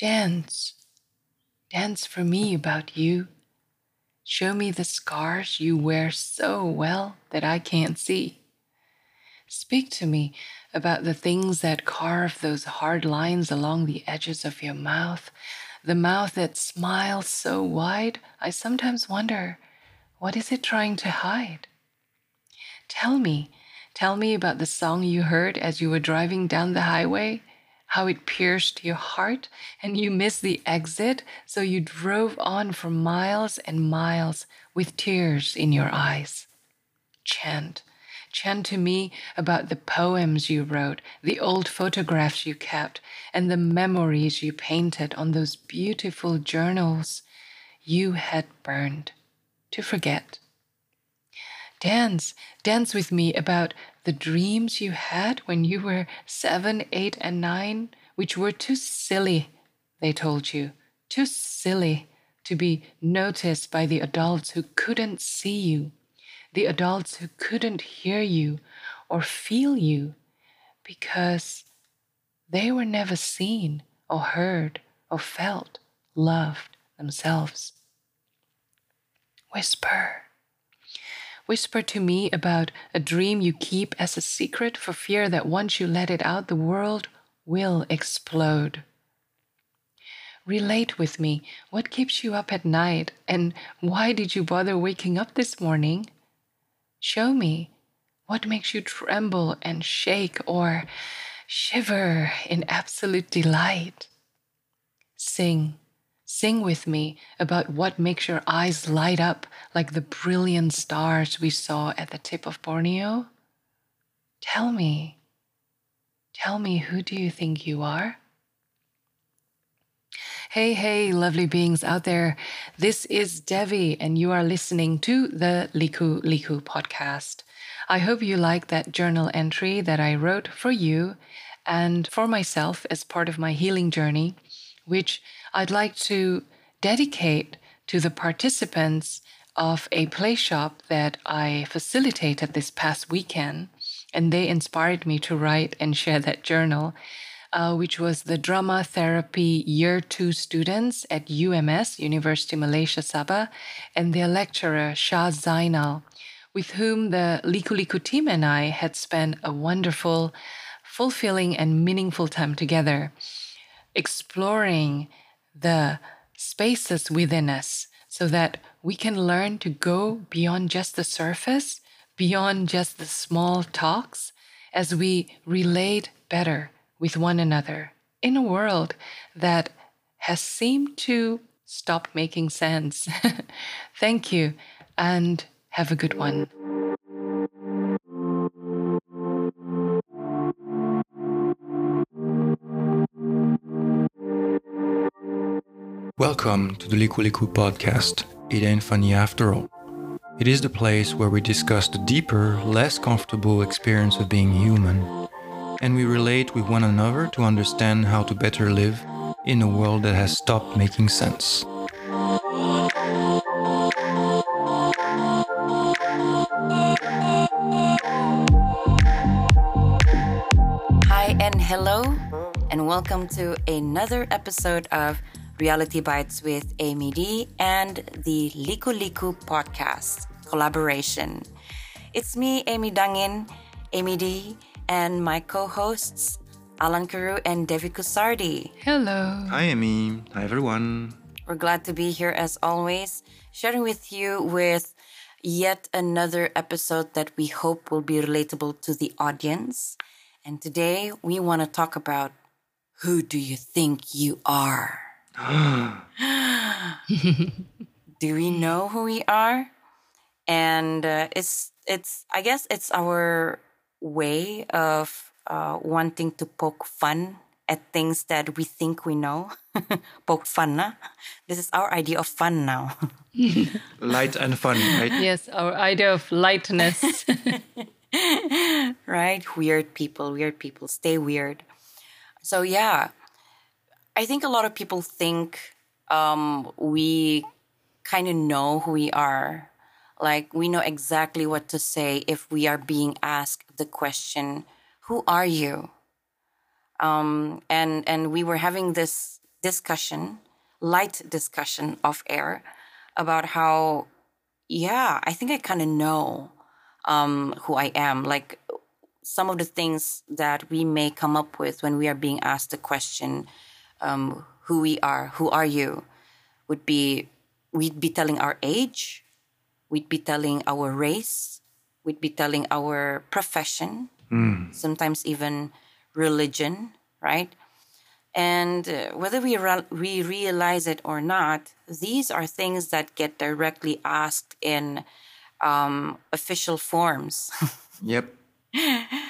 Dance. Dance for me about you. Show me the scars you wear so well that I can't see. Speak to me about the things that carve those hard lines along the edges of your mouth, the mouth that smiles so wide, I sometimes wonder what is it trying to hide? Tell me, tell me about the song you heard as you were driving down the highway, how it pierced your heart and you missed the exit, so you drove on for miles and miles with tears in your eyes. Chant Chant to me about the poems you wrote, the old photographs you kept, and the memories you painted on those beautiful journals you had burned to forget. Dance, dance with me about the dreams you had when you were seven, eight, and nine, which were too silly, they told you, too silly to be noticed by the adults who couldn't see you the adults who couldn't hear you or feel you because they were never seen or heard or felt loved themselves. Whisper. Whisper to me about a dream you keep as a secret for fear that once you let it out, the world will explode. Relate with me. What keeps you up at night? And why did you bother waking up this morning? Show me what makes you tremble and shake or shiver in absolute delight. Sing, sing with me about what makes your eyes light up like the brilliant stars we saw at the tip of Borneo. Tell me, tell me, who do you think you are? Hey, hey, lovely beings out there. This is Devi, and you are listening to the Liku Liku podcast. I hope you like that journal entry that I wrote for you and for myself as part of my healing journey, which I'd like to dedicate to the participants of a play shop that I facilitated this past weekend. And they inspired me to write and share that journal uh, which was the drama therapy year two students at UMS, University Malaysia Sabah, and their lecturer, Shah Zainal, with whom the Liku Liku team and I had spent a wonderful, fulfilling, and meaningful time together, exploring the spaces within us so that we can learn to go beyond just the surface, beyond just the small talks, as we relate better with one another in a world that has seemed to stop making sense. Thank you and have a good one. Welcome to the Liku Liku podcast. It ain't funny after all. It is the place where we discuss the deeper, less comfortable experience of being human and we relate with one another to understand how to better live in a world that has stopped making sense. Hi, and hello, and welcome to another episode of Reality Bites with Amy D and the Liku Liku podcast collaboration. It's me, Amy Dangin, Amy D, and my co hosts, Alan Carew and Devi Kusardi. Hello. Hi, Amy. Hi, everyone. We're glad to be here as always, sharing with you with yet another episode that we hope will be relatable to the audience. And today we want to talk about who do you think you are? Do we know who we are? And uh, it's it's I guess it's our way of uh, wanting to poke fun at things that we think we know. poke fun, huh? This is our idea of fun now. Light and fun, right? Yes, our idea of lightness. right? Weird people, weird people, stay weird. So, yeah, I think a lot of people think um, we kind of know who we are like we know exactly what to say if we are being asked the question, "Who are you?" Um, and and we were having this discussion, light discussion of air about how, yeah, I think I kind of know um, who I am. Like some of the things that we may come up with when we are being asked the question, um, who we are, who are you, would be we'd be telling our age, we'd be telling our race, we'd be telling our profession, sometimes even religion, right? And uh, whether we, re- we realize it or not, these are things that get directly asked in um, official forms. Yep.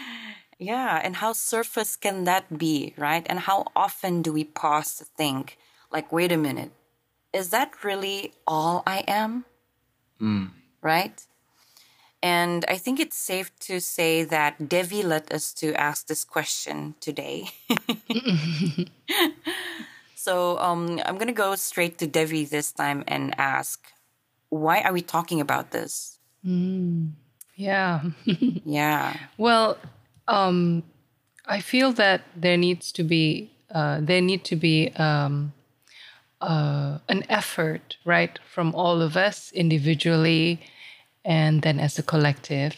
yeah, and how surface can that be, right? And how often do we pause to think, like, wait a minute, is that really all I am? Right? And I think it's safe to say that Devi led us to ask this question today. so um, I'm going to go straight to Devi this time and ask, why are we talking about this? Yeah. Yeah. Well, um, I feel that there needs to be uh, there need to be um, uh, an effort, right, from all of us individually, and then as a collective,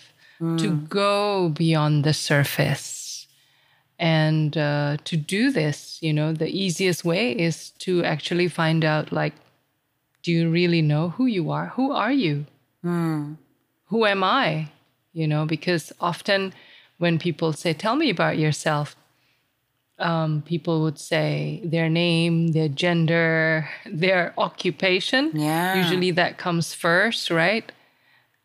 to go beyond the surface. And uh, to do this, you know, the easiest way is to actually find out, like, do you really know who you are? Who are you? who am I? You know, because often when people say, Tell me about yourself, um, people would say their name, their gender, their occupation. Yeah. Usually that comes first, right?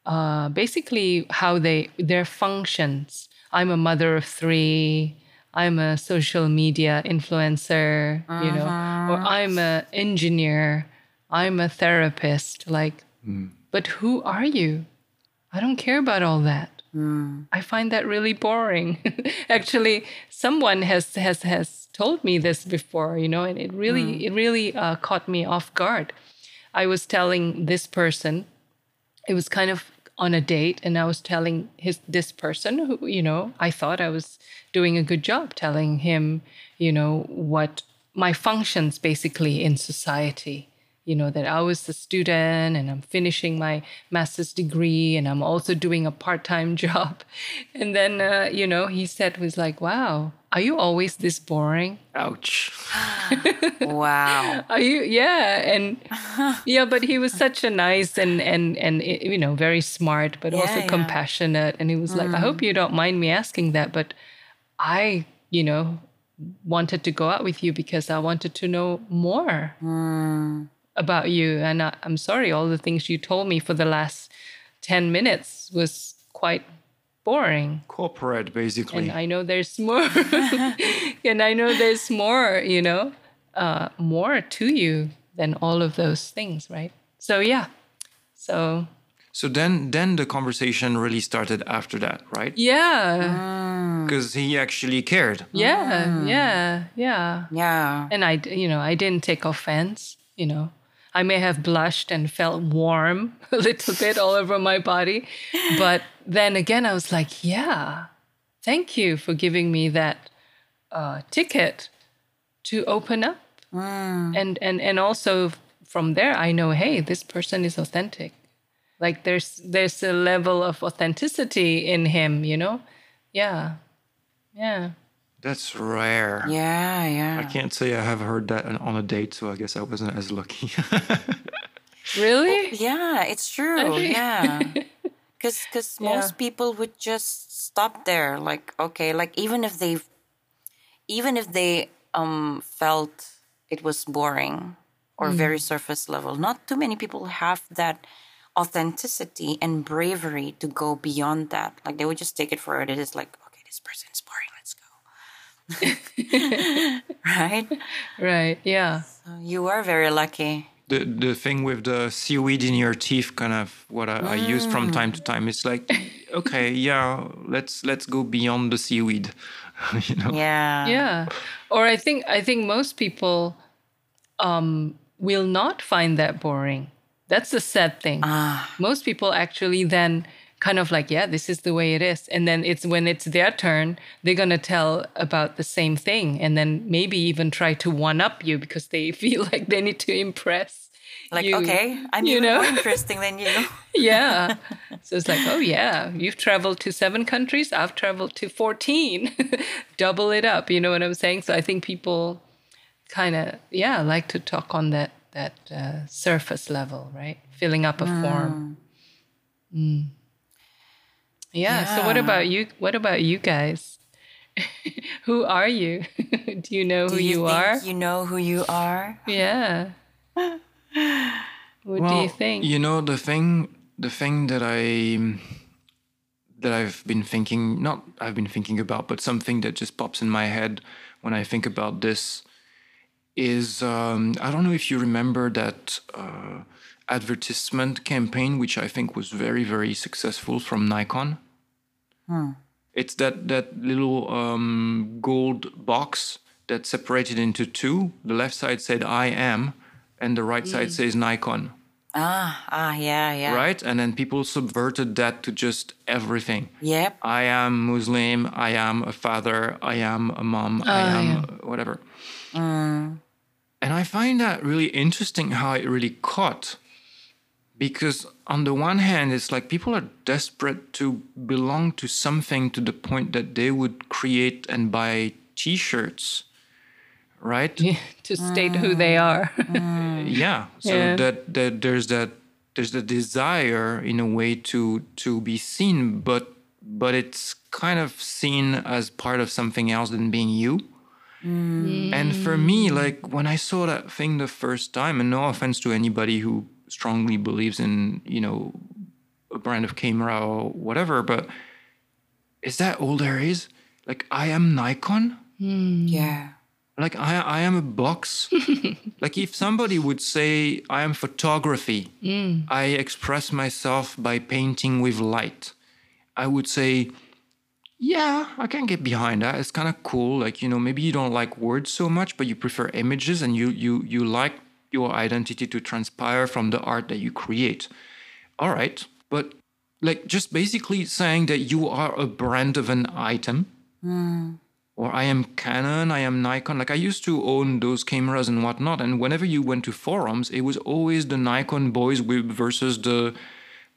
Uh, basically, how they, their functions. I'm a mother of three. I'm a social media influencer, you know, or I'm an engineer. I'm a therapist. Like, but who are you? I don't care about all that. I find that really boring. Actually, someone has has has told me this before, you know, and it really it really uh, caught me off guard. I was telling this person, it was kind of on a date, and I was telling his this person who you know I thought I was doing a good job telling him, you know, what my functions basically in society you know that i was a student and i'm finishing my master's degree and i'm also doing a part-time job and then uh, you know he said was like wow are you always this boring Ouch. Wow. are you yeah and yeah but he was such a nice and and and you know very smart but also Yeah, yeah. compassionate and he was like i hope you don't mind me asking that but i you know wanted to go out with you because i wanted to know more about you and I, i'm sorry all the things you told me for the last 10 minutes was quite boring Corporate, basically. and I know there's more. and I know there's more, you know, uh, more to you than all of those things, right? So yeah. So so then, then the conversation really started after that, right? yeah, Because he actually cared. yeah, yeah, yeah. Yeah. And I, you know, I didn't take offense. You know, I may have blushed and felt warm a little bit all over my body, but then again, I was like, yeah, thank you for giving me that uh, ticket to open up, and and and also from there, I know, hey, this person is authentic. Like there's there's a level of authenticity in him, you know, yeah, yeah. That's rare. Yeah. Yeah. I can't say I have heard that on a date, so I guess I wasn't as lucky. Really? Yeah. It's true. think- Yeah. Because because Yeah. most people would just stop there. Like okay, like even if they, even if they um felt it was boring or very surface level, not too many people have that authenticity and bravery to go beyond that. Like they would just take it for it. It is like okay, this person's boring. Let's go. right. Right. Yeah. So you are very lucky. the the thing with the seaweed in your teeth, kind of what I, I use from time to time. It's like, okay, yeah, let's let's go beyond the seaweed. you know. Yeah. yeah or i think i think most people um will not find that boring that's the sad thing Ah. most people actually then kind of like, yeah, this is the way it is. And then it's when it's their turn, they're going to tell about the same thing and then maybe even try to one up you because they feel like they need to impress. Like, you, okay, I'm you even know? more interesting than you. yeah. So it's like, oh, yeah, you've traveled to seven countries, I've traveled to 14. Double it up. You know what I'm saying? So I think people kind of, yeah, like to talk on that, that uh, surface level, right? Filling up a form. Mm. Yeah. So what about you? What about you guys? who are you? Do you know who do you, you, think are? you know who you are? Yeah. What do you think? You know the thing, the thing that I that I've been thinking, not I've been thinking about, but something that just pops in my head when I think about this is um, I don't know if you remember that uh, advertisement campaign, which I think was very very successful from Nikon. It's that that little um, gold box that separated into two. The left side said "I am," and the right side says Nikon Ah, ah, yeah, yeah. right? And then people subverted that to just everything. Yep. I am Muslim. I am a father. I am a mom. I Oh, am yeah. whatever. And I find that really interesting how it really caught. Because on the one hand, it's like people are desperate to belong to something to the point that they would create and buy T-shirts, right? Yeah, to state who they mm. are. Mm. yeah so Yeah. that that there's that there's the desire in a way to to be seen but but it's kind of seen as part of something else than being you mm. and for me like when i saw that thing the first time and no offense to anybody who strongly believes in you know a brand of camera or whatever but is that all there is like i am nikon hmm. Yeah. like I, I am a box. like if somebody would say I am photography, hmm. I express myself by painting with light. I would say, yeah, I can get behind that. It's kind of cool. Like you know, maybe you don't like words so much, but you prefer images, and you you you like your identity to transpire from the art that you create. All right, but like just basically saying that you are a brand of an item hmm. or I am Canon, I am Nikon. Like I used to own those cameras and whatnot, and whenever you went to forums, it was always the Nikon boys with versus the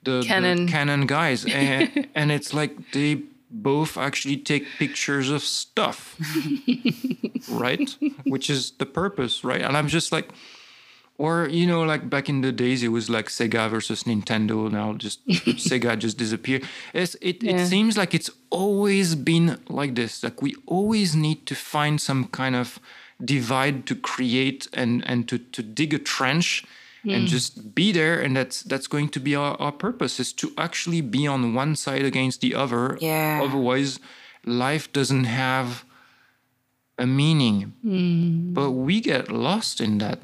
the the Canon. Canon guys, and, and it's like they both actually take pictures of stuff, right? Which is the purpose, right? And I'm just like. Or you know, like back in the days, it was like Sega versus Nintendo. Now just Sega just disappeared. It's, it Yeah. it seems like it's always been like this. Like we always need to find some kind of divide to create and and to to dig a trench and hmm. just be there. And that's that's going to be our, our purpose is to actually be on one side against the other. Yeah. Otherwise, life doesn't have a meaning. Hmm. But we get lost in that,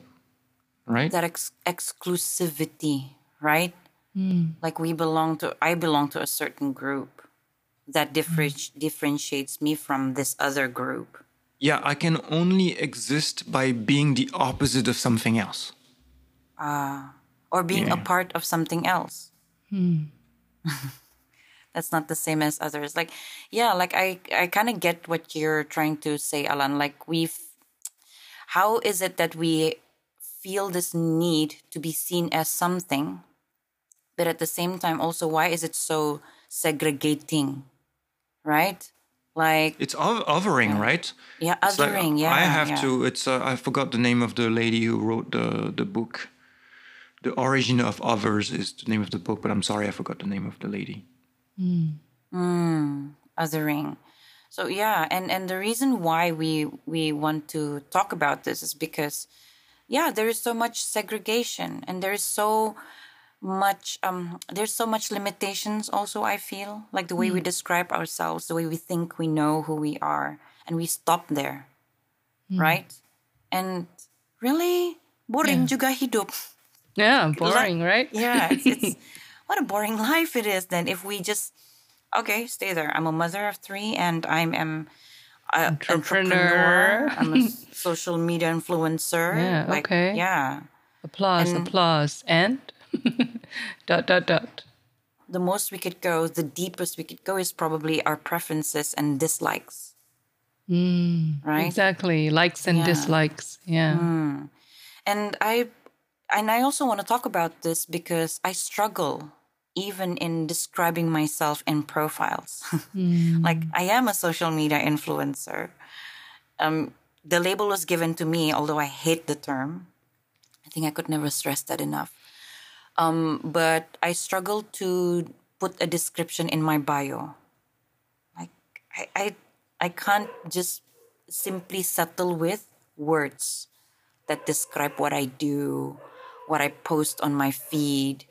right? That ex- exclusivity, right? Hmm. Like we belong to, I belong to a certain group that differ- hmm. differentiates me from this other group. Yeah, I can only exist by being the opposite of something else. Ah, or being a part of something else. Hmm. That's not the same as others. Like, yeah, like I, I kind of get what you're trying to say, Alan. Like, we've, how is it that we feel this need to be seen as something, but at the same time, also, why is it so segregating, right? Like, It's othering, right? yeah, It's like, othering, yeah. I have yeah. to. It's uh, I forgot the name of the lady who wrote the the book. The origin of others is the name of the book, but I'm sorry I forgot the name of the lady. othering so yeah and and the reason why we we want to talk about this is because yeah there is so much segregation and there is so much um there's so much limitations also i feel like the way we hmm. describe ourselves the way we think we know who we are and we stop there hmm. right and really boring juga hidup yeah, boring, right? yeah, it's, it's what a boring life it is. Then if we just okay, stay there. I'm a mother of three, and I'm am a Entrepreneur. entrepreneur. I'm a social media influencer. Yeah, like, okay. Yeah, Applause, And- applause, and dot dot dot. the most we could go, the deepest we could go is probably our preferences and dislikes. Mm, right? Exactly. Likes and Yeah. dislikes. Yeah. Mm. And I and I also want to talk about this because I struggle even in describing myself in profiles. like I am a social media influencer. Um the label was given to me, although I hate the term. I think I could never stress that enough. Um, but I struggle to put a description in my bio. Like I, I I can't just simply settle with words that describe what I do, what I post on my feed,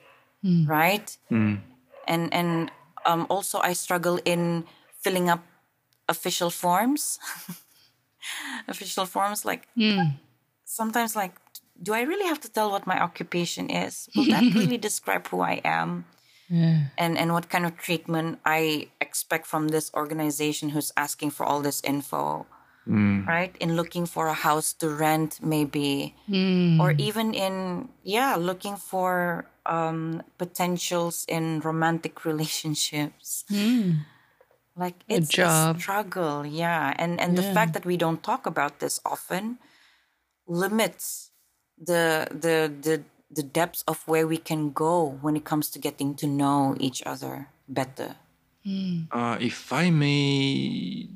Mm. right? Mm. And and um, also I struggle in filling up official forms. official forms like mm. sometimes like do I really have to tell what my occupation is? Will that really describe who I am? And and what kind of treatment I expect from this organization who's asking for all this info? Right? In looking for a house to rent maybe. Or even in yeah, looking for um potentials in romantic relationships. Like it's job. a struggle, yeah. And and the fact that we don't talk about this often limits the the the the depths of where we can go when it comes to getting to know each other better. Uh, if I may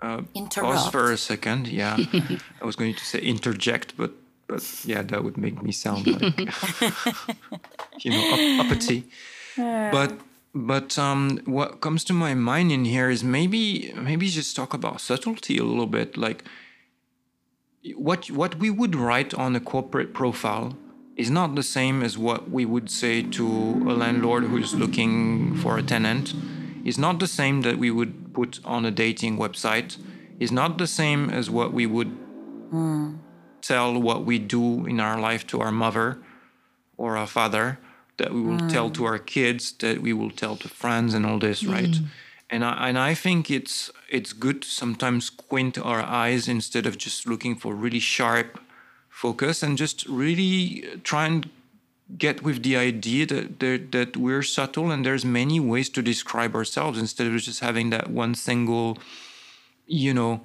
pause Interrupt. for a second, yeah, I was going to say interject, but but yeah, that would make me sound like you know up, uppity. But but um, what comes to my mind in here is maybe maybe just talk about subtlety a little bit, like what what we would write on a corporate profile is not the same as what we would say to a landlord who's looking for a tenant. Is not the same that we would put on a dating website. Is not the same as what we would tell what we do in our life to our mother or our father that we will tell to mm. our kids that we will tell to friends and all this right? Mm. And I, and I think it's it's good to sometimes squint our eyes instead of just looking for really sharp focus and just really uh, try and get with the idea that that, that we're subtle and there's many ways to describe ourselves instead of just having that one single you know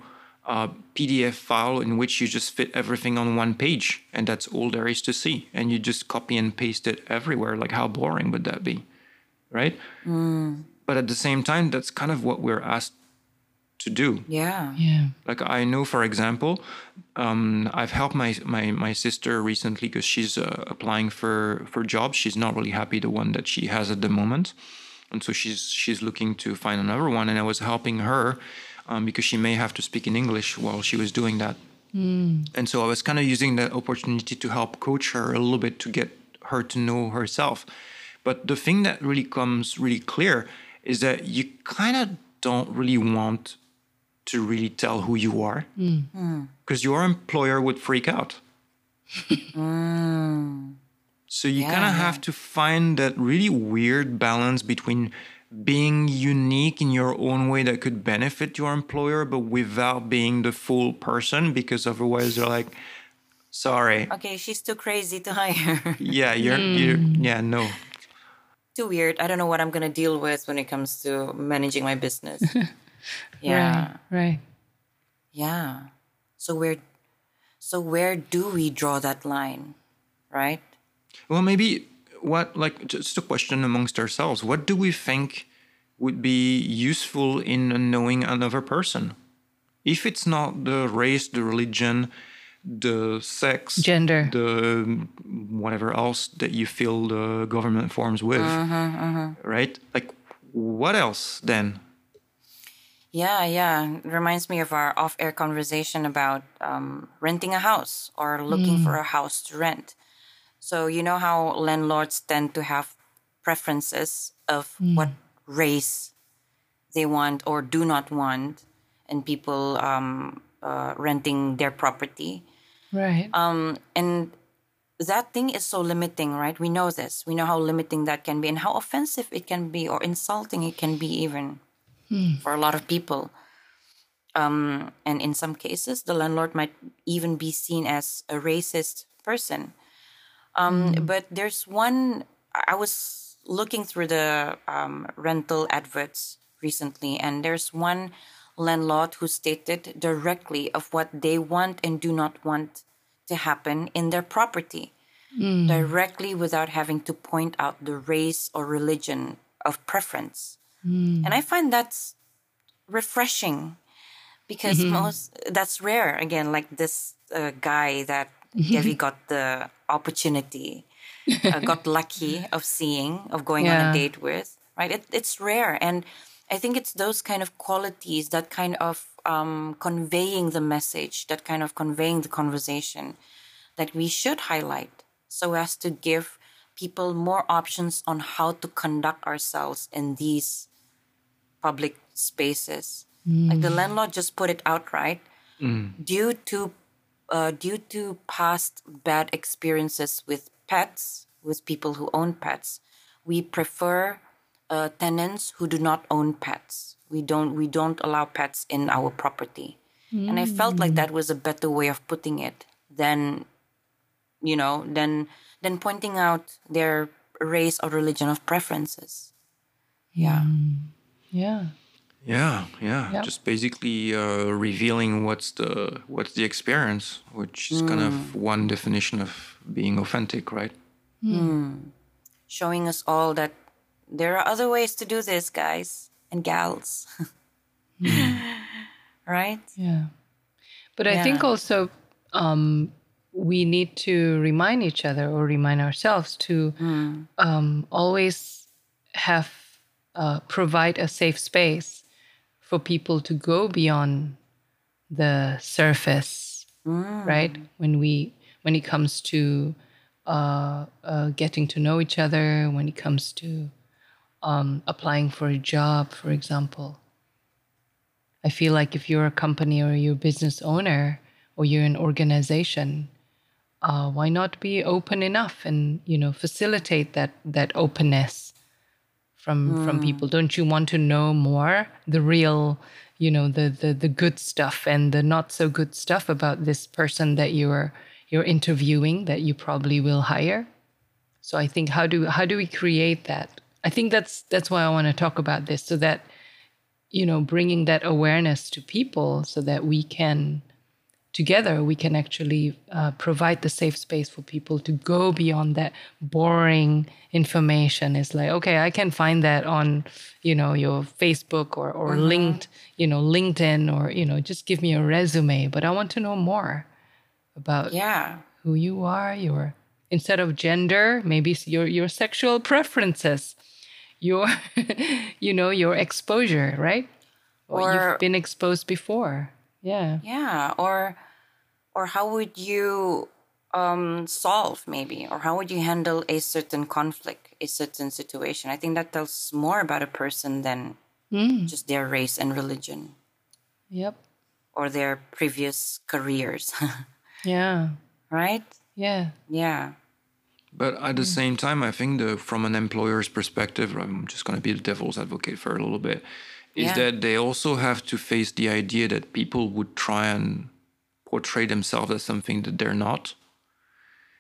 uh, PDF file in which you just fit everything on one page and that's all there is to see and you just copy and paste it everywhere like how boring would that be right but at the same time that's kind of what we're asked to do Yeah. Yeah. like I know, for example, um, I've helped my my, my sister recently because she's uh, applying for for jobs. She's not really happy the one that she has at the moment, and so she's she's looking to find another one. And I was helping her um, because she may have to speak in English while she was doing that. Hmm. And so I was kind of using that opportunity to help coach her a little bit to get her to know herself. But the thing that really comes really clear is that you kind of don't really want to really tell who you are hmm. hmm. because your employer would freak out. So you kind of have to find that really weird balance between being unique in your own way that could benefit your employer, but without being the full person, because otherwise they're like, sorry, Okay, she's too crazy to hire. yeah, you're, hmm. you're yeah, no. too weird. I don't know what I'm gonna deal with when it comes to managing my business. yeah. Right. Right. Yeah. So where so where do we draw that line? Right? Well, maybe what, like, just a question amongst ourselves. What do we think would be useful in knowing another person? If it's not the race, the religion, the sex, Gender. the whatever else that you fill the government forms with, uh-huh, uh-huh. right? Like, what else then? Yeah, yeah. It reminds me of our off air conversation about um, renting a house or looking mm. for a house to rent. So, you know how landlords tend to have preferences of what race they want or do not want, and people um, uh, renting their property. Right. Um, and that thing is so limiting, right? We know this. We know how limiting that can be and how offensive it can be or insulting it can be, even for a lot of people. Um, and in some cases, the landlord might even be seen as a racist person. Um, But there's one, I was looking through the um, rental adverts recently, and there's one landlord who stated directly of what they want and do not want to happen in their property, directly without having to point out the race or religion of preference. And I find that's refreshing because most that's rare. Again, like this uh, guy that Devi got the opportunity, uh, got lucky of seeing, of going on a date with. Right? It, it's rare, and I think it's those kind of qualities that kind of um, conveying the message, that kind of conveying the conversation, that we should highlight so as to give people more options on how to conduct ourselves in these public spaces. Like the landlord just put it outright, due to uh, due to past bad experiences with pets, with people who own pets, we prefer uh, tenants who do not own pets. We don't we don't allow pets in our property, and I felt like that was a better way of putting it than, you know, than than pointing out their race or religion of preferences. Yeah. Yeah. Yeah, yeah. Yep. Just basically uh, revealing what's the what's the experience, which is kind of one definition of being authentic, right? showing us all that there are other ways to do this, guys and gals. right? Yeah. But I think also um, we need to remind each other or remind ourselves to um, always have uh, provide a safe space for people to go beyond the surface, right? When we when it comes to uh, uh, getting to know each other, when it comes to um, applying for a job, for example. I feel like if you're a company or you're a business owner or you're an organization, uh, why not be open enough and you know facilitate that that openness from from hmm. people? Don't you want to know more the real, you know, the the the good stuff and the not so good stuff about this person that you're you're interviewing that you probably will hire? So I think how do how do we create that? I think that's that's why I want to talk about this so that you know bringing that awareness to people so that we can together we can actually uh, provide the safe space for people to go beyond that boring information it's like okay i can find that on you know your facebook or or linked you know linkedin or you know just give me a resume but i want to know more about Yeah. who you are, your instead of gender, maybe your your sexual preferences, your you know your exposure, right? What Or- you've been exposed before. Yeah. Yeah. Or or how would you um solve maybe or how would you handle a certain conflict, a certain situation? I think that tells more about a person than just their race and religion Yep. or their previous careers. Yeah. right? Yeah. Yeah. But at the same time, I think the from an employer's perspective, I'm just going to be the devil's advocate for a little bit, is Yeah. that they also have to face the idea that people would try and portray themselves as something that they're not.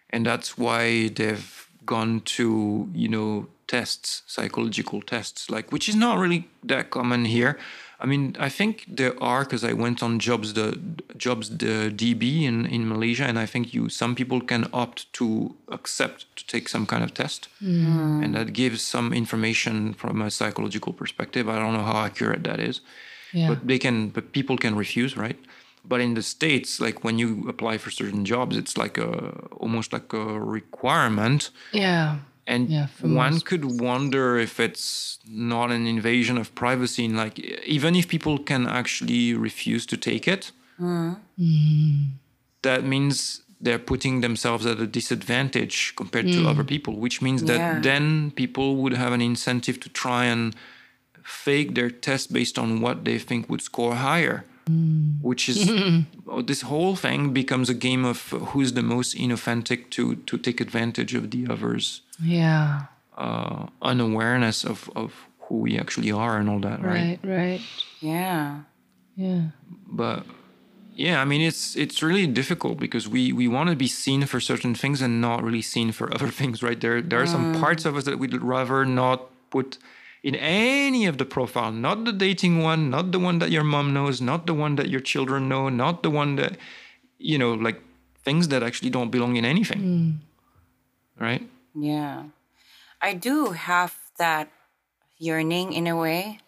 And that's why they've gone to, you know, tests, psychological tests, like which is not really that common here. I mean, I think there are because I went on jobs the jobs the DB in, in Malaysia, and I think you some people can opt to accept to take some kind of test, mm. and that gives some information from a psychological perspective. I don't know how accurate that is, Yeah. but they can, but people can refuse, right? But in the states, like when you apply for certain jobs, it's like a almost like a requirement. yeah. And Yeah, one most could wonder if it's not an invasion of privacy. And like, even if people can actually refuse to take it, mm. that means they're putting themselves at a disadvantage compared to mm. other people, which means that Yeah. then people would have an incentive to try and fake their test based on what they think would score higher. Mm. Which is oh, this whole thing becomes a game of who's the most inauthentic to to take advantage of the others Yeah. uh, unawareness of, of who we actually are and all that, right? Right. Right. Yeah. Yeah. But yeah, I mean it's it's really difficult because we we want to be seen for certain things and not really seen for other things, right? There there are some mm. parts of us that we'd rather not put in any of the profile, not the dating one, not the one that your mom knows, not the one that your children know, not the one that you know, like things that actually don't belong in anything. Hmm. Right? Yeah. I do have that yearning in a way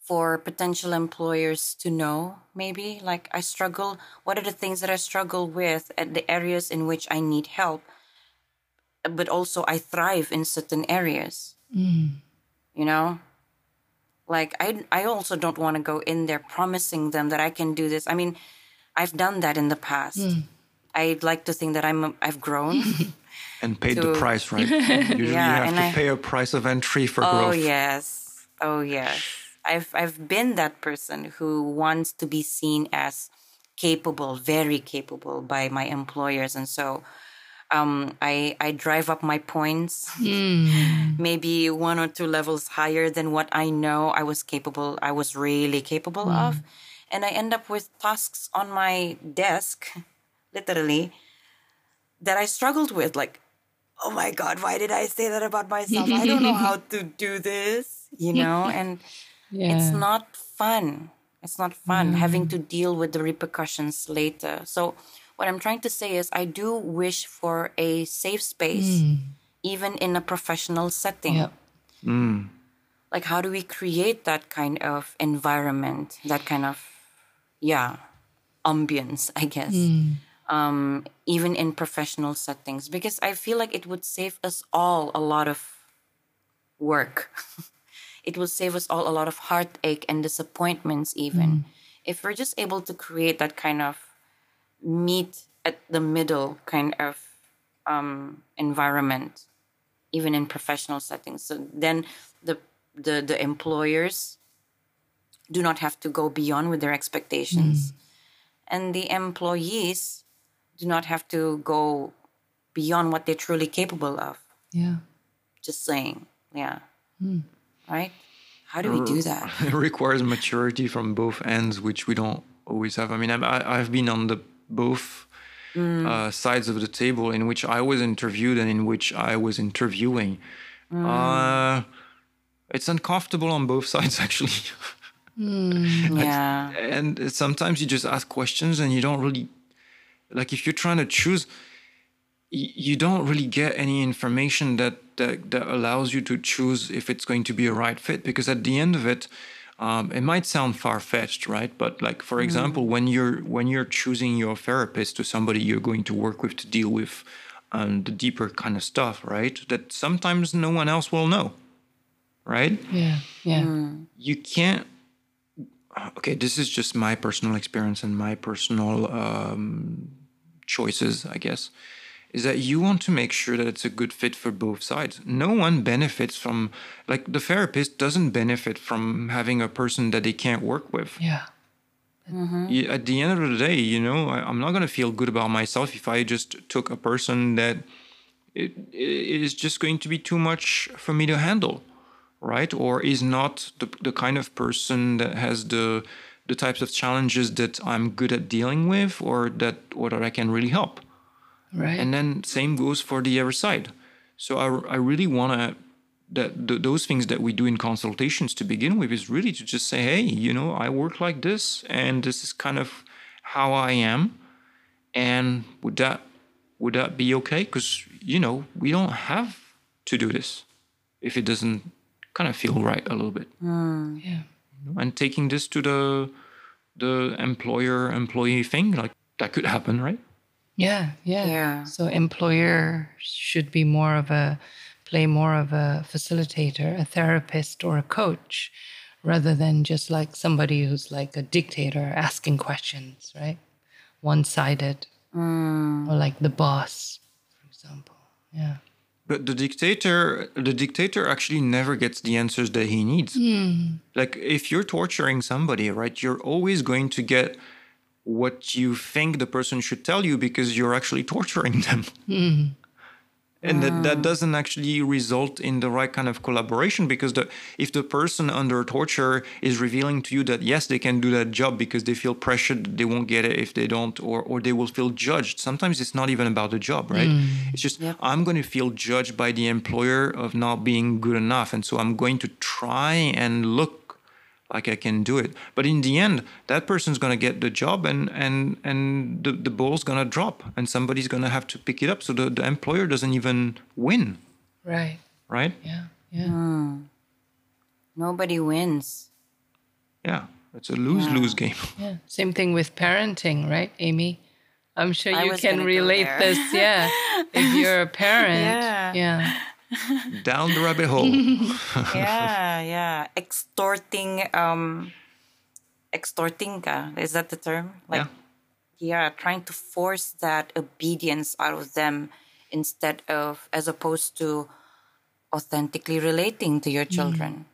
for potential employers to know maybe like I struggle what are the things that I struggle with at the areas in which I need help but also I thrive in certain areas. Hmm. You know? Like I I also don't want to go in there promising them that I can do this. I mean, I've done that in the past. Hmm. I'd like to think that I'm I've grown. And paid the price, right? Usually Yeah, you have and to I- pay a price of entry for Oh growth. Oh yes. Oh yes. I've I've been that person who wants to be seen as capable, very capable by my employers and so um, I I drive up my points. Hmm. Maybe one or two levels higher than what I know I was capable I was really capable hmm. of. And I end up with tasks on my desk literally that I struggled with like oh my god why did i say that about myself? I don't know how to do this you know? And Yeah. it's not fun. It's not fun hmm. having to deal with the repercussions later. So what i'm trying to say is i do wish for a safe space hmm. even in a professional setting. Yep. Hmm. like how do we create that kind of environment that kind of yeah ambience i guess hmm. um, even in professional settings? Because i feel like it would save us all a lot of work. It would save us all a lot of heartache and disappointments even. If we're just able to create that kind of meet at the middle kind of um, environment even in professional settings. So then the the the employers do not have to go beyond with their expectations. Mm. And the employees do not have to go beyond what they're truly capable of. Yeah. just saying. Yeah. Hmm. Right? How do we do mm. that? It requires maturity from both ends, which we don't always have. I mean, I'm- I, I've been on the both uh, sides of the table in which I was interviewed and in which I was interviewing. Uh, it's uncomfortable on both sides, actually. yeah and sometimes you just ask questions and you don't really like if you're trying to choose you don't really get any information that, that that allows you to choose if it's going to be a right fit because at the end of it um, it might sound far-fetched right? But like for example when you're when you're choosing your therapist to somebody you're going to work with to deal with um, the deeper kind of stuff right? That sometimes no one else will know right? Yeah. Yeah. you can't okay this is just my personal experience and my personal um, choices i guess is that you want to make sure that it's a good fit for both sides no one benefits from like the therapist doesn't benefit from having a person that they can't work with Yeah. Mm-hmm. you, at the end of the day, you know, I, I'm not going to feel good about myself if I just took a person that it, it is just going to be too much for me to handle, right? Or is not the, the kind of person that has the the types of challenges that I'm good at dealing with, or that or that I can really help. Right. And then same goes for the other side. So I, I really want to that th- those things that we do in consultations to begin with is really to just say, hey, you know, I work like this, and this is kind of how I am, and would that would that be okay? Because you know we don't have to do this if it doesn't kind of feel right a little bit. Hmm. yeah. And taking this to the the employer employee thing, like that could happen, right? Yeah, yeah. Yeah. So employer should be more of a play more of a facilitator, a therapist or a coach rather than just like somebody who's like a dictator asking questions, right? One-sided. Mm. Or like the boss, for example. Yeah. But the dictator, the dictator actually never gets the answers that he needs. Hmm. Like if you're torturing somebody, right, you're always going to get what you think the person should tell you because you're actually torturing them. Hmm. and that, that doesn't actually result in the right kind of collaboration because the if the person under torture is revealing to you that yes they can do that job because they feel pressured they won't get it if they don't or or they will feel judged sometimes it's not even about the job right hmm. it's just Yep. i'm going to feel judged by the employer of not being good enough and so i'm going to try and look like I can do it. But in the end, that person's gonna get the job and and and the, the ball's gonna drop and somebody's gonna have to pick it up. So the, the employer doesn't even win, Right. right? Yeah. Yeah. Hmm. Nobody wins. Yeah. It's a lose-lose game. Yeah. Same thing with parenting, right, Amy? I'm sure I you can relate this. Yeah. if you're a parent. Yeah. Yeah. Down the rabbit hole. yeah, yeah. Extorting, um, extorting ka. Is that the term? Like, yeah. trying to force that obedience out of them instead of, as opposed to authentically relating to your children.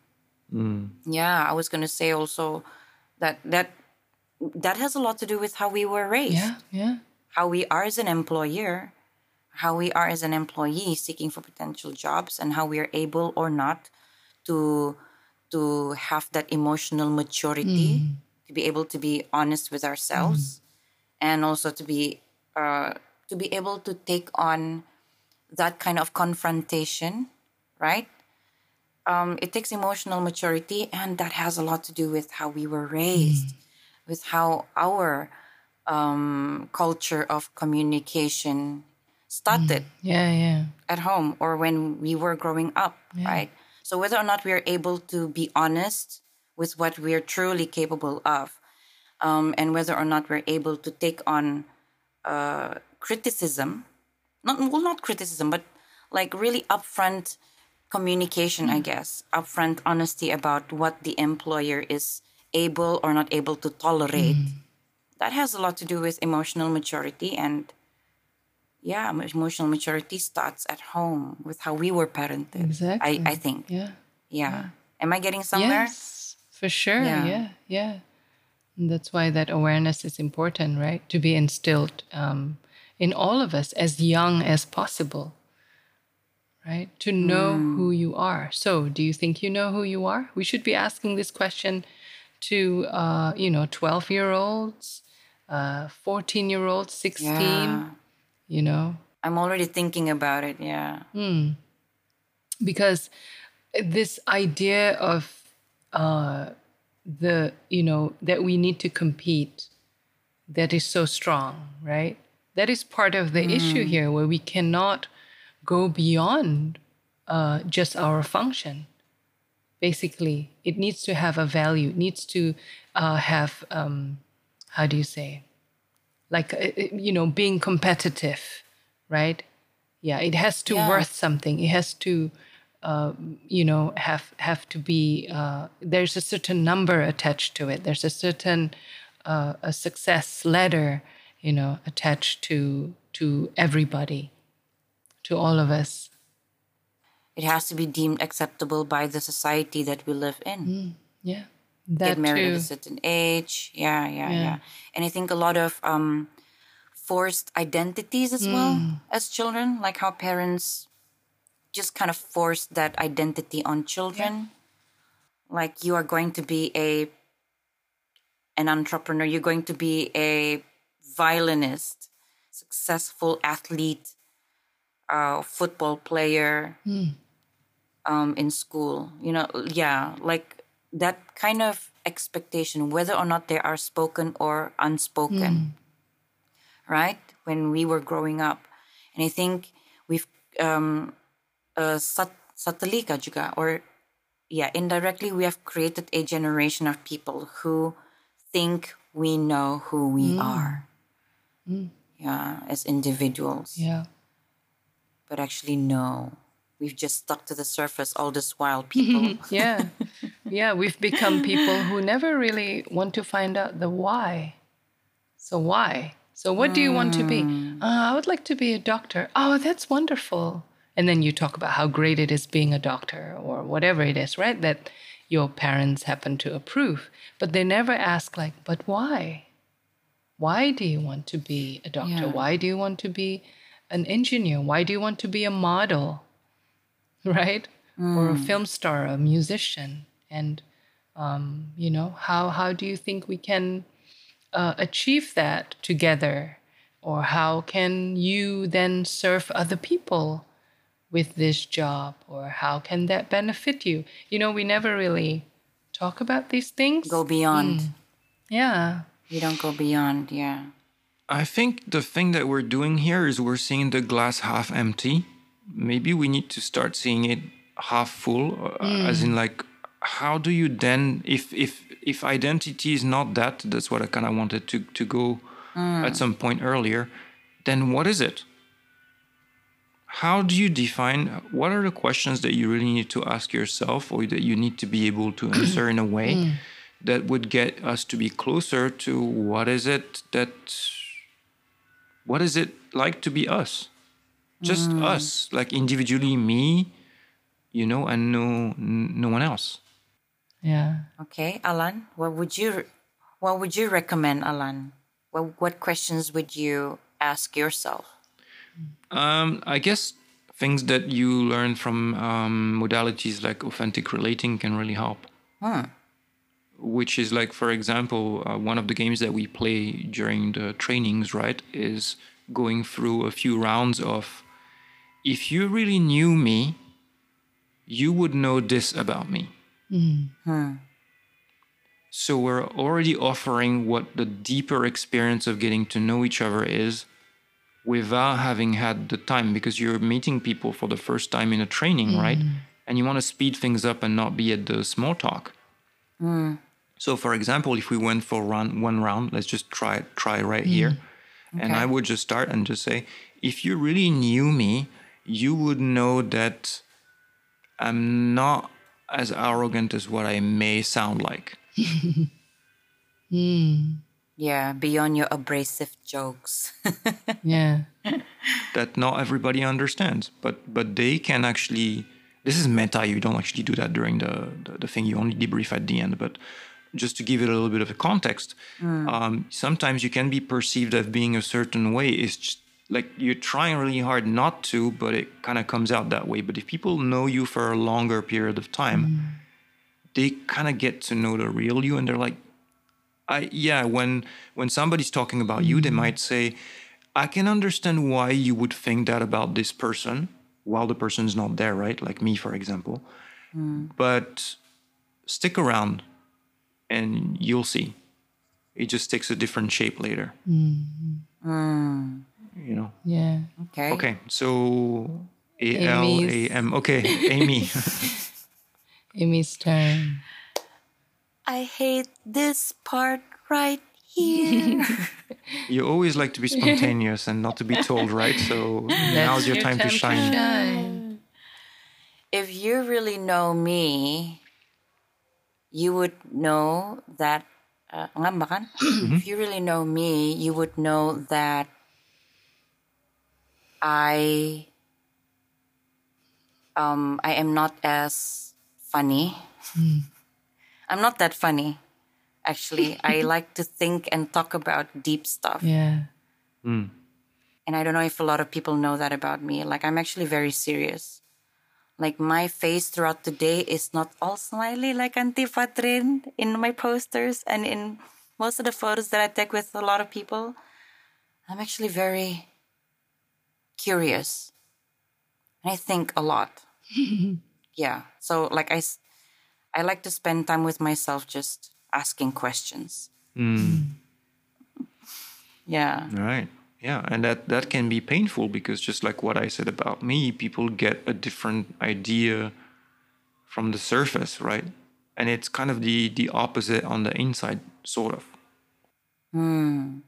Yeah, I was gonna say also that that that has a lot to do with how we were raised Yeah. Yeah. how we are as an employer, how we are as an employee seeking for potential jobs, and how we are able or not to to have that emotional maturity to be able to be honest with ourselves, and also to be uh, to be able to take on that kind of confrontation, right? Um, it takes emotional maturity, and that has a lot to do with how we were raised, with how our um, culture of communication started Yeah. Yeah. at home or when we were growing up, right? So whether or not we are able to be honest with what we are truly capable of, um, and whether or not we're able to take on uh, criticism, not well, not criticism, but like really upfront communication, I guess, upfront honesty about what the employer is able or not able to tolerate. That has a lot to do with emotional maturity and yeah, emotional maturity starts at home with how we were parented. Exactly. I, I think. Yeah. Yeah. Am I getting somewhere? Yes, for sure. Yeah. Yeah, yeah. And that's why that awareness is important, right? To be instilled um, in all of us as young as possible, right? To know who you are. So, do you think you know who you are? We should be asking this question to, uh, you know, 12 year olds, 14 year olds, 16, Yeah. You know, I'm already thinking about it. Yeah. because this idea of uh, the you know that we need to compete that is so strong right? That is part of the issue here where we cannot go beyond uh, just our function basically. It needs to have a value. It needs to uh, have um, how do you say like uh, uh, you know being competitive right? Yeah it has to Yeah. worth something. It has to uh, you know have have to be uh, there's a certain number attached to it. There's a certain uh, a success ladder you know attached to to everybody to all of us. It has to be deemed acceptable by the society that we live in. yeah that Get married too at a certain age. Yeah, yeah, Yeah. yeah. And I think a lot of um, forced identities as well as children, like how parents just kind of force that identity on children. Like you are going to be a an entrepreneur, you're going to be a violinist, successful athlete, uh, football player um, in school. You know, yeah, like that kind of expectation, whether or not they are spoken or unspoken, right? When we were growing up, and I think we've um, uh, satalika juga, or yeah, indirectly we have created a generation of people who think we know who we are. Yeah, as individuals. Yeah. But actually no. We've just stuck to the surface all this while people. Yeah yeah we've become people who never really want to find out the why so why so what do you want to be uh, i would like to be a doctor oh that's wonderful and then you talk about how great it is being a doctor or whatever it is right that your parents happen to approve but they never ask like but why why do you want to be a doctor Yeah. why do you want to be an engineer? Why do you want to be a model? Right? Or a film star, a musician? And, um, you know, how, how do you think we can uh, achieve that together? Or how can you then serve other people with this job? Or how can that benefit you? You know, we never really talk about these things. Go beyond. Yeah. You don't go beyond. Yeah. I think the thing that we're doing here is we're seeing the glass half empty. Maybe we need to start seeing it half full, uh, as in like, how do you then, if if if identity is not that, that's what I kind of wanted to to go mm. at some point earlier. Then what is it? How do you define? What are the questions that you really need to ask yourself, or that you need to be able to answer in a way mm. that would get us to be closer to what is it that what is it like to be us just mm. us like individually me you know and no no one else Yeah. Okay, Alan. What would you What would you recommend, Alan? What What questions would you ask yourself? um i guess things that you learn from um, modalities like authentic relating can really help which is like for example uh, one of the games that we play during the trainings right is going through a few rounds of if you really knew me you would know this about me Mm. so we're already offering what the deeper experience of getting to know each other is without having had the time because you're meeting people for the first time in a training mm. right? And you want to speed things up and not be at the small talk. Hmm. So, for example, if we went for round, one round, let's just try try right mm. here, and I would just start and just say, if you really knew me, you would know that I'm not as arrogant as what I may sound like. Yeah, beyond your abrasive jokes. Yeah. that not everybody understands, but but they can actually. This is meta. You don't actually do that during the the, the thing. You only debrief at the end, but. Just to give it a little bit of a context, um, sometimes you can be perceived as being a certain way. It's just like you're trying really hard not to, but it kind of comes out that way. But if people know you for a longer period of time, mm. they kind of get to know the real you, and they're like, I yeah, when when somebody's talking about you, they mm. might say, I can understand why you would think that about this person while the person's not there, right? Like me, for example. Mm. But stick around and you'll see. It just takes a different shape later. Mm-hmm. You know. Yeah. okay. Okay, so A L A M. Okay, Amy. Amy's turn. I hate this part right here. you always like to be spontaneous and not to be told, right? So now's your, time, to shine. shine. if you really know me, you would know that. Uh, ngamba kan? If you really know me, you would know that I um I am not as funny. I'm not that funny. Actually, I like to think and talk about deep stuff. Yeah. And I don't know if a lot of people know that about me. Like, I'm actually very serious. Like, my face throughout the day is not all smiley like Auntie Fatrin in my posters and in most of the photos that I take with a lot of people. I'm actually very curious. And I think a lot. yeah. So, like, I, I like to spend time with myself just asking questions. Yeah. Right. Yeah, and that that can be painful because just like what I said about me, people get a different idea from the surface, right? And it's kind of the the opposite on the inside, sort of. Hmm.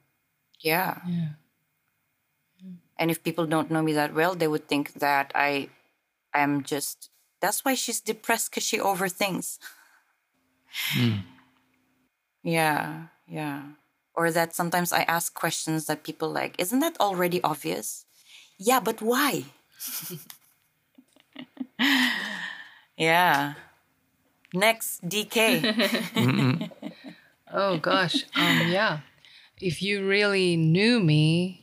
Yeah. Yeah. And if people don't know me that well, they would think that I am just. That's why she's depressed because she overthinks. Yeah, yeah. Or that sometimes I ask questions that people like, isn't that already obvious? Yeah, but why? yeah. Next, DK. Oh gosh. Um yeah. If you really knew me,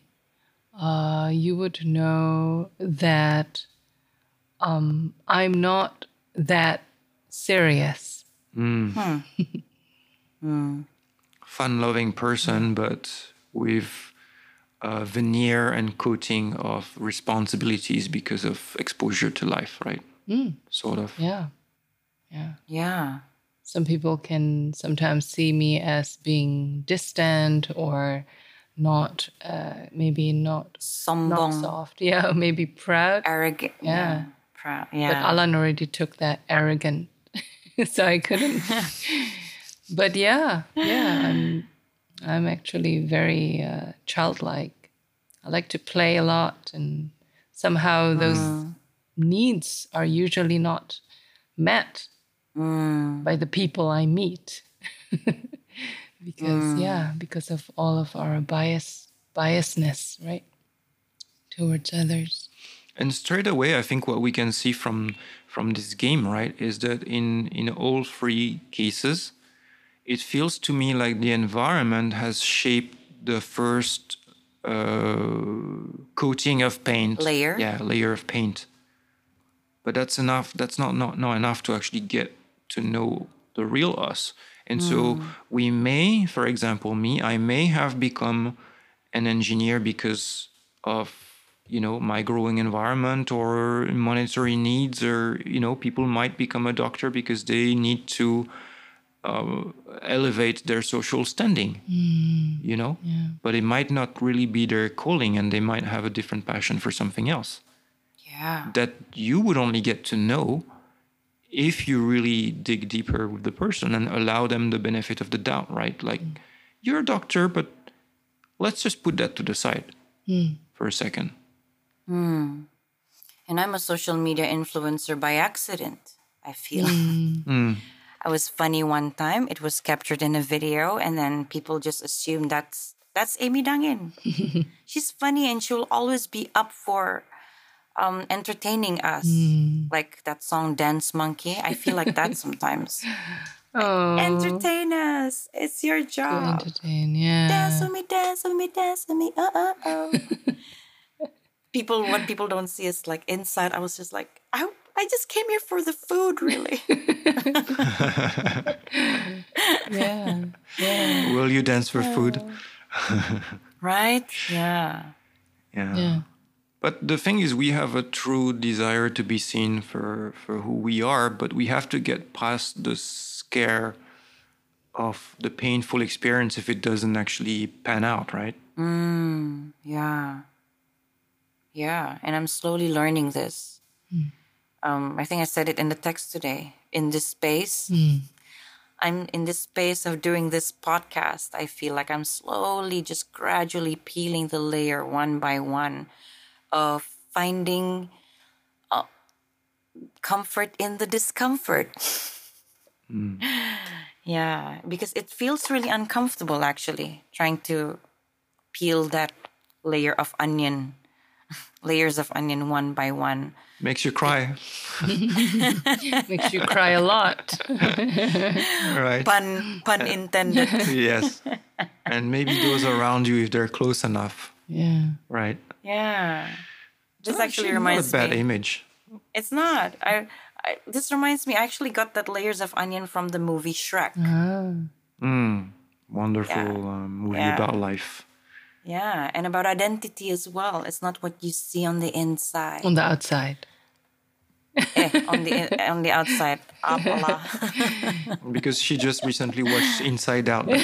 uh, you would know that um, I'm not that serious. Fun-loving person, but with a veneer and coating of responsibilities because of exposure to life, right? Sort of. Yeah. Yeah. Yeah. Some people can sometimes see me as being distant or not, uh, maybe not, not soft. Yeah, maybe proud. arrogant. Yeah. Proud. But Yeah. Alan already took that arrogant, so I couldn't. but yeah, yeah, I'm, I'm actually very uh, childlike. I like to play a lot, and somehow those needs are usually not met by the people I meet. Because yeah, because of all of our bias biasness, right, towards others. And straight away, I think what we can see from from this game, right, is that in in all three cases, it feels to me like the environment has shaped the first uh, coating of paint Layer? Yeah, layer of paint. But that's enough. That's not not not enough to actually get to know the real us. And so we may, for example, me, I may have become an engineer because of you know my growing environment or monetary needs or you know people might become a doctor because they need to uh, elevate their social standing you know? But it might not really be their calling and they might have a different passion for something else. Yeah. that you would only get to know if you really dig deeper with the person and allow them the benefit of the doubt, right? Like, mm. you're a doctor, but let's just put that to the side mm. for a second. Hmm. And I'm a social media influencer by accident, I feel. Mm. Hmm. I was funny one time. It was captured in a video, and then people just assumed that's that's Amy Dangin. She's funny and she'll always be up for um, entertaining us. Like that song Dance Monkey. I feel like that sometimes. Oh, Entertain us. It's your to job. entertain, yeah. Dance with me, dance with me, dance with me. Uh uh oh. people, what people don't see is like inside. I was just like, I, I just came here for the food, really. yeah, yeah, Will you dance for food? right? Yeah. Yeah. yeah. But the thing is, we have a true desire to be seen for, for who we are, but we have to get past the scare of the painful experience if it doesn't actually pan out, right? Mm, yeah. Yeah. And I'm slowly learning this. Mm. Um, I think I said it in the text today. In this space, mm. I'm in this space of doing this podcast. I feel like I'm slowly, just gradually peeling the layer one by one of finding uh, comfort in the discomfort. Yeah, because it feels really uncomfortable actually trying to peel that layer of onion, layers of onion one by one. Makes you cry, Makes you cry a lot. right? Pun pun intended. yes. And maybe those around you, if they're close enough, yeah. right? Yeah. This It's actually not reminds a bad me. image. It's not. I, I this reminds me. I actually got that layers of onion from the movie Shrek. Mm, wonderful Yeah. um, movie Yeah. about life. Yeah, and about identity as well. It's not what you see on the inside. On the outside. eh, on the on the outside. Apala. Because she just recently watched Inside Out.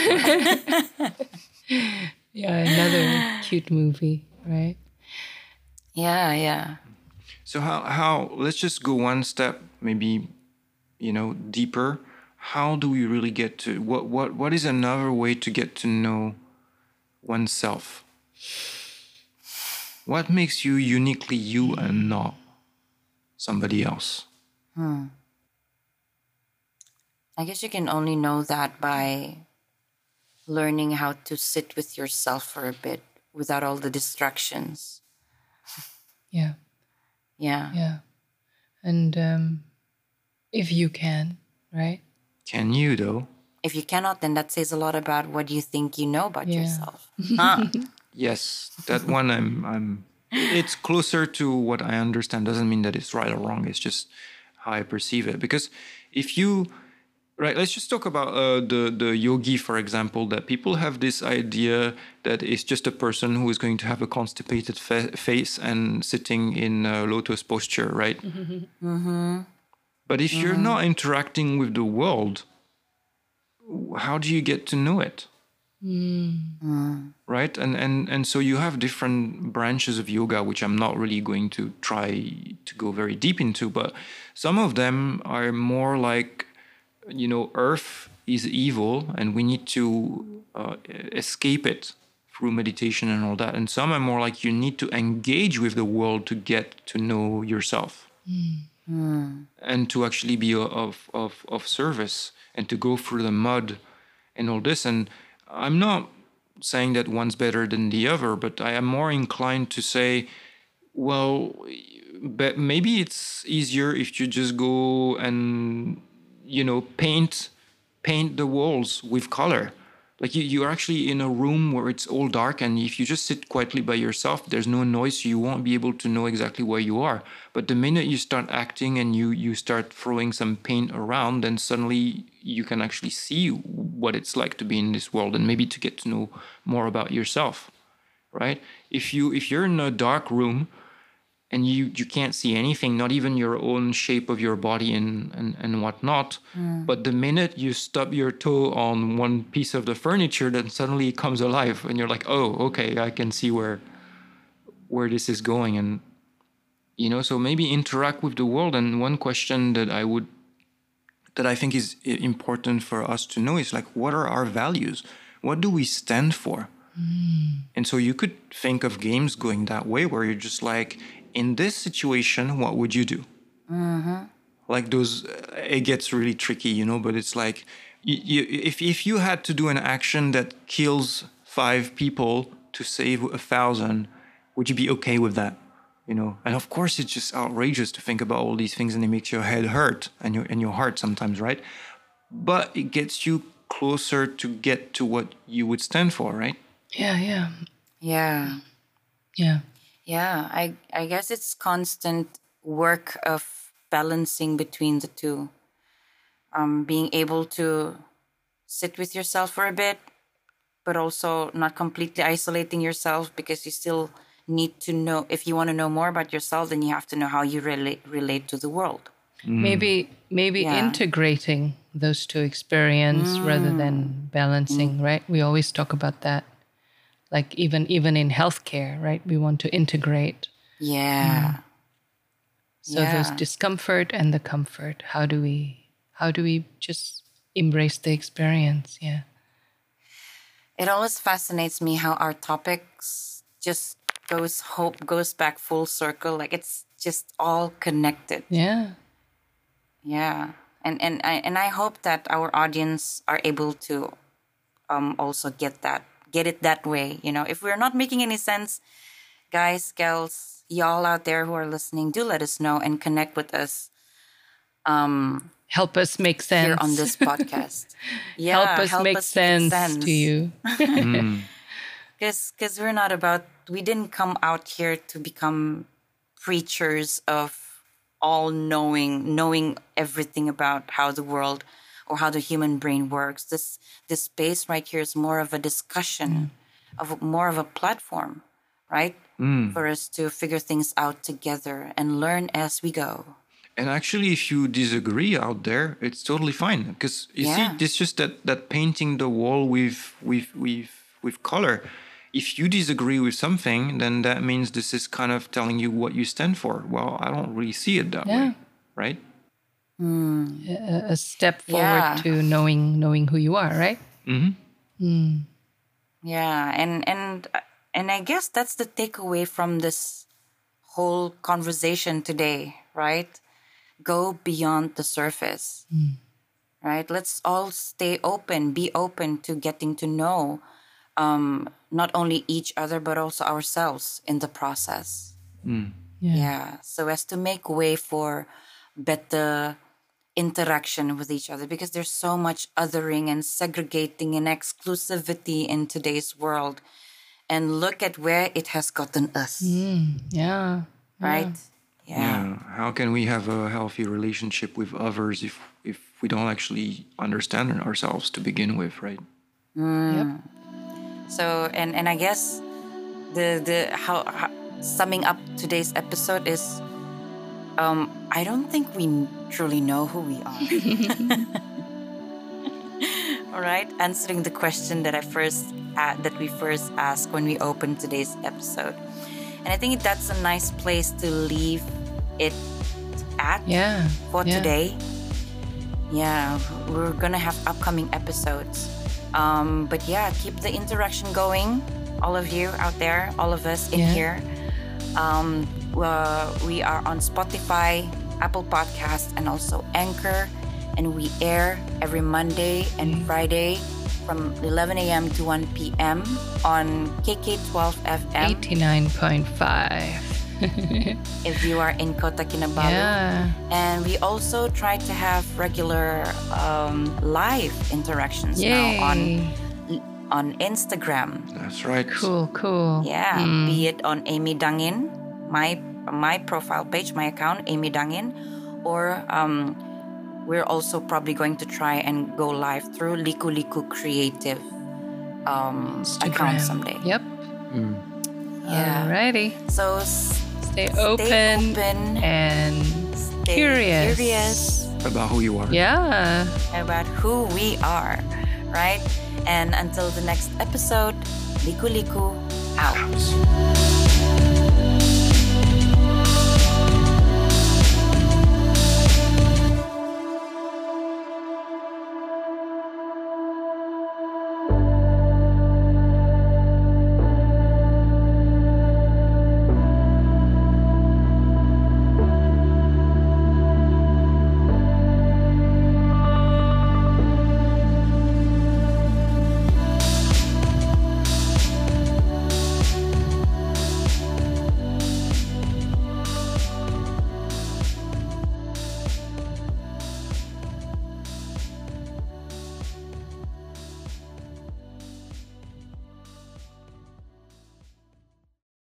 Yeah, another cute movie, right? yeah, yeah. So how how let's just go one step maybe you know deeper. How do we really get to what what what is another way to get to know oneself? What makes you uniquely you and not somebody else? Hmm. I guess you can only know that by learning how to sit with yourself for a bit without all the distractions. Yeah, Yeah. yeah. And um, if you can, right? Can you though? If you cannot, then that says a lot about what you think you know about Yeah. yourself. Huh? yes, that one I'm I'm it's closer to what I understand. Doesn't mean that it's right or wrong. It's just how I perceive it. Because if you right, let's just talk about uh, the the yogi, for example. That people have this idea that it's just a person who is going to have a constipated fa- face and sitting in a lotus posture, right? Mm-hmm, mm-hmm. Mm-hmm. But if you're not interacting with the world, how do you get to know it? Hmm. Mm. Right? And, and and so you have different branches of yoga, which I'm not really going to try to go very deep into, but some of them are more like, you know, earth is evil and we need to uh, escape it through meditation and all that. And some are more like you need to engage with the world to get to know yourself and to actually be of, of, of service and to go through the mud and all this. And I'm not saying that one's better than the other, but I am more inclined to say, well, but maybe it's easier if you just go and you know paint paint the walls with color. Like you, you're actually in a room where it's all dark and if you just sit quietly by yourself there's no noise you won't be able to know exactly where you are. But the minute you start acting and you you start throwing some paint around then suddenly you can actually see what it's like to be in this world and maybe to get to know more about yourself right? If you if you're in a dark room and you you can't see anything not even your own shape of your body and and, and whatnot. Hmm. But the minute you stub your toe on one piece of the furniture then suddenly it comes alive and you're like oh okay i can see where where this is going. And you know so maybe interact with the world. And one question that i would that i think is important for us to know is like what are our values? What do we stand for? Hmm. And so you could think of games going that way where you're just like, in this situation, what would you do? Like those, uh, it gets really tricky, you know, but it's like, you, you, if, if you had to do an action that kills five people to save a thousand, would you be okay with that? You know, and of course, it's just outrageous to think about all these things and it makes your head hurt and your, and your heart sometimes, right? But it gets you closer to get to what you would stand for, right? Yeah, yeah, Yeah. yeah. Yeah, I I guess it's constant work of balancing between the two. Um, being able to sit with yourself for a bit, but also not completely isolating yourself because you still need to know if you want to know more about yourself, then you have to know how you relate relate to the world. Mm. Maybe maybe Yeah. integrating those two experience rather mm. than balancing, mm. right? We always talk about that. Like even even in healthcare, right? We want to integrate. Yeah. So there's discomfort and the comfort. How do we how do we just embrace the experience? Yeah. It always fascinates me how our topics just goes hope goes back full circle. Like it's just all connected. Yeah. Yeah, and and I and I hope that our audience are able to um also get that get it that way. You know, if we're not making any sense, guys, gals, y'all out there who are listening, do let us know and connect with us um Help us make sense. here on this podcast. Yeah, help us make sense, to you. because because we're not about we didn't come out here to become preachers of all knowing knowing everything about how the world or how the human brain works this this space right here is more of a discussion mm. of more of a platform right mm. for us to figure things out together and learn as we go And actually, if you disagree out there, it's totally fine because you Yeah. see, it's just that that painting the wall with with with with color. If you disagree with something, then that means this is kind of telling you what you stand for. Well, I don't really see it that way, right? Mm. a, a step forward Yeah. to knowing knowing who you are, right? Hmm. Yeah, and and uh, and I guess that's the takeaway from this whole conversation today, right? Go beyond the surface. Mm. Right? Let's all stay open, be open to getting to know um not only each other but also ourselves in the process. Yeah. So as to make way for better interaction with each other because there's so much othering and segregating and exclusivity in today's world. and look at where it has gotten us, Mm, yeah. right? Yeah. Yeah. How can we have a healthy relationship with others if if we don't actually understand ourselves to begin with, right? Yep. So and and I guess the the how, how summing up today's episode is um I don't think we truly know who we are. All right, answering the question that I first uh, that we first asked when we opened today's episode, and I think that's a nice place to leave it at Yeah. for yeah. today. Yeah, we're gonna have upcoming episodes. Um, but yeah, keep the interaction going, all of you out there, all of us in Yeah. here. Um, uh, we are on Spotify, Apple Podcast, and also Anchor, and we air every Monday and. Friday from 11 a.m. to 1 p.m. on KK12 FM. 89.5. If you are in Kota Kinabalu. yeah. And we also try to have regular um, live interactions now on on Instagram. That's right. Cool, cool. Yeah, Mm. be it on Amy Dangin, my my profile page, my account, Amy Dangin, or um, we're also probably going to try and go live through Liku Liku Creative um, account someday. Yep. Mm. Yeah. Alrighty. So s- Stay stay open, open, and stay curious. curious About who you are. yeah. about who we are, right? And until the next episode, Liku Liku out.